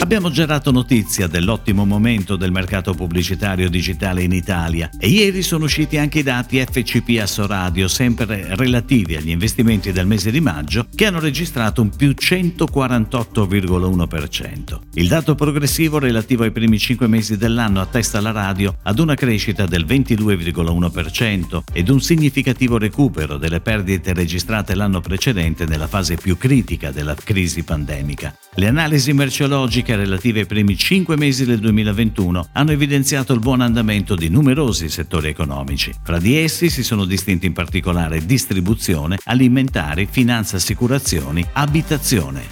Abbiamo già dato notizia dell'ottimo momento del mercato pubblicitario digitale in Italia e ieri sono usciti anche i dati FCP Assoradio, sempre relativi agli investimenti del mese di maggio, che hanno registrato un più 148,1%. Il dato progressivo relativo ai primi 5 mesi dell'anno attesta la radio ad una crescita del 22,1% ed un significativo recupero delle perdite registrate l'anno precedente nella fase più critica della crisi pandemica. Le analisi merceologiche relative ai primi 5 mesi del 2021 hanno evidenziato il buon andamento di numerosi settori economici. Fra di essi si sono distinti in particolare distribuzione, alimentari, finanza, assicurazioni, abitazione.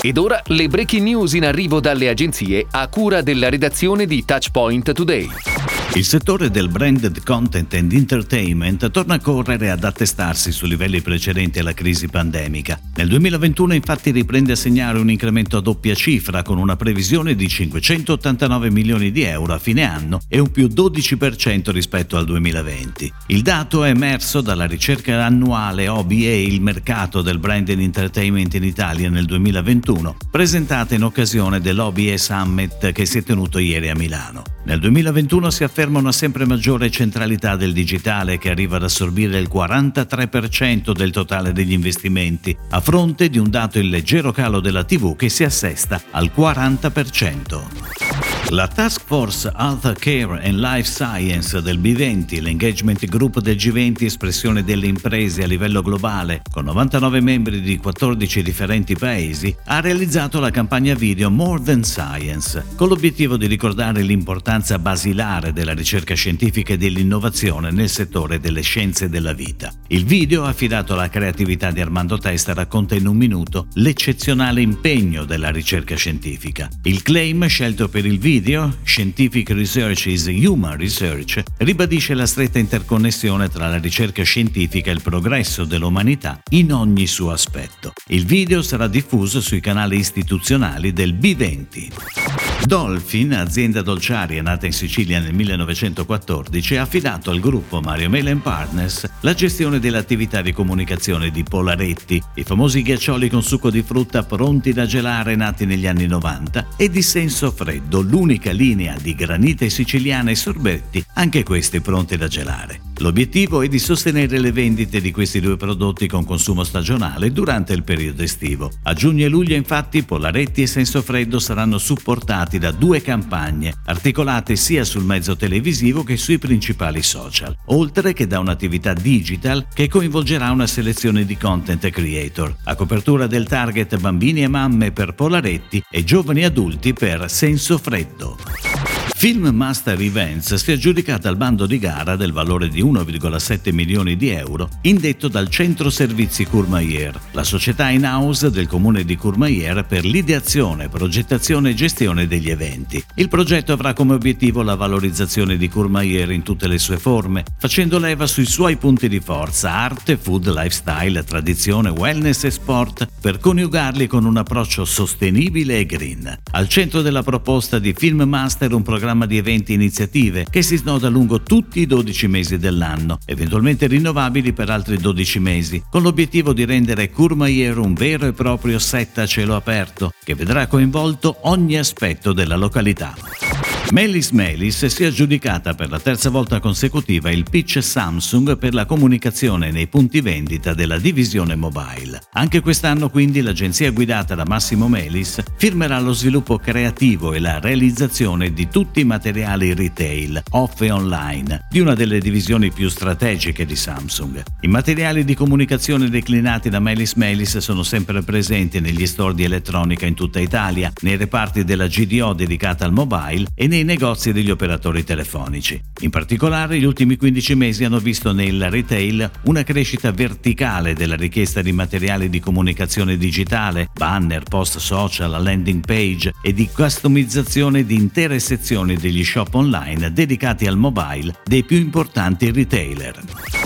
Ed ora le breaking news in arrivo dalle agenzie a cura della redazione di Touchpoint Today. Il settore del branded content and entertainment torna a correre ad attestarsi su livelli precedenti alla crisi pandemica. Nel 2021 infatti riprende a segnare un incremento a doppia cifra con una previsione di 589 milioni di euro a fine anno e un più 12% rispetto al 2020. Il dato è emerso dalla ricerca annuale OBA Il mercato del branded entertainment in Italia nel 2021, presentata in occasione dell'OBA Summit che si è tenuto ieri a Milano. Nel 2021 si afferma una sempre maggiore centralità del digitale che arriva ad assorbire il 43% del totale degli investimenti, a fronte di un dato in leggero calo della TV che si assesta al 40%. La Task Force Health Care and Life Science del B20, l'engagement group del G20 espressione delle imprese a livello globale, con 99 membri di 14 differenti paesi, ha realizzato la campagna video More Than Science, con l'obiettivo di ricordare l'importanza basilare della ricerca scientifica e dell'innovazione nel settore delle scienze della vita. Il video, affidato alla creatività di Armando Testa, racconta in un minuto l'eccezionale impegno della ricerca scientifica. Il claim scelto per il video video, Scientific Research is Human Research, ribadisce la stretta interconnessione tra la ricerca scientifica e il progresso dell'umanità in ogni suo aspetto. Il video sarà diffuso sui canali istituzionali del B20. Dolphin, azienda dolciaria nata in Sicilia nel 1914, ha affidato al gruppo Mario Melen Partners la gestione dell'attività di comunicazione di Polaretti, i famosi ghiaccioli con succo di frutta pronti da gelare nati negli anni 90, e di Senso Freddo, l'unica linea di granite siciliana e sorbetti, anche questi pronti da gelare. L'obiettivo è di sostenere le vendite di questi due prodotti con consumo stagionale durante il periodo estivo. A giugno e luglio infatti Polaretti e Senso Freddo saranno supportati da due campagne, articolate sia sul mezzo televisivo che sui principali social, oltre che da un'attività digital che coinvolgerà una selezione di content creator, a copertura del target bambini e mamme per Polaretti e giovani adulti per Senso Freddo. Film Master Events si è aggiudicata al bando di gara del valore di 1,7 milioni di euro indetto dal Centro Servizi Courmayeur, la società in-house del comune di Courmayeur per l'ideazione, progettazione e gestione degli eventi. Il progetto avrà come obiettivo la valorizzazione di Courmayeur in tutte le sue forme, facendo leva sui suoi punti di forza, arte, food, lifestyle, tradizione, wellness e sport, per coniugarli con un approccio sostenibile e green. Al centro della proposta di Film Master un programma programma di eventi e iniziative che si snoda lungo tutti i 12 mesi dell'anno, eventualmente rinnovabili per altri 12 mesi, con l'obiettivo di rendere Courmayeur un vero e proprio set a cielo aperto che vedrà coinvolto ogni aspetto della località. Melis Melis si è aggiudicata per la terza volta consecutiva il pitch Samsung per la comunicazione nei punti vendita della divisione mobile. Anche quest'anno quindi l'agenzia guidata da Massimo Melis firmerà lo sviluppo creativo e la realizzazione di tutti i materiali retail, off e online, di una delle divisioni più strategiche di Samsung. I materiali di comunicazione declinati da Melis Melis sono sempre presenti negli store di elettronica in tutta Italia, nei reparti della GDO dedicata al mobile e nei nei negozi degli operatori telefonici. In particolare, gli ultimi 15 mesi hanno visto nel retail una crescita verticale della richiesta di materiali di comunicazione digitale, banner, post social, landing page e di customizzazione di intere sezioni degli shop online dedicati al mobile dei più importanti retailer.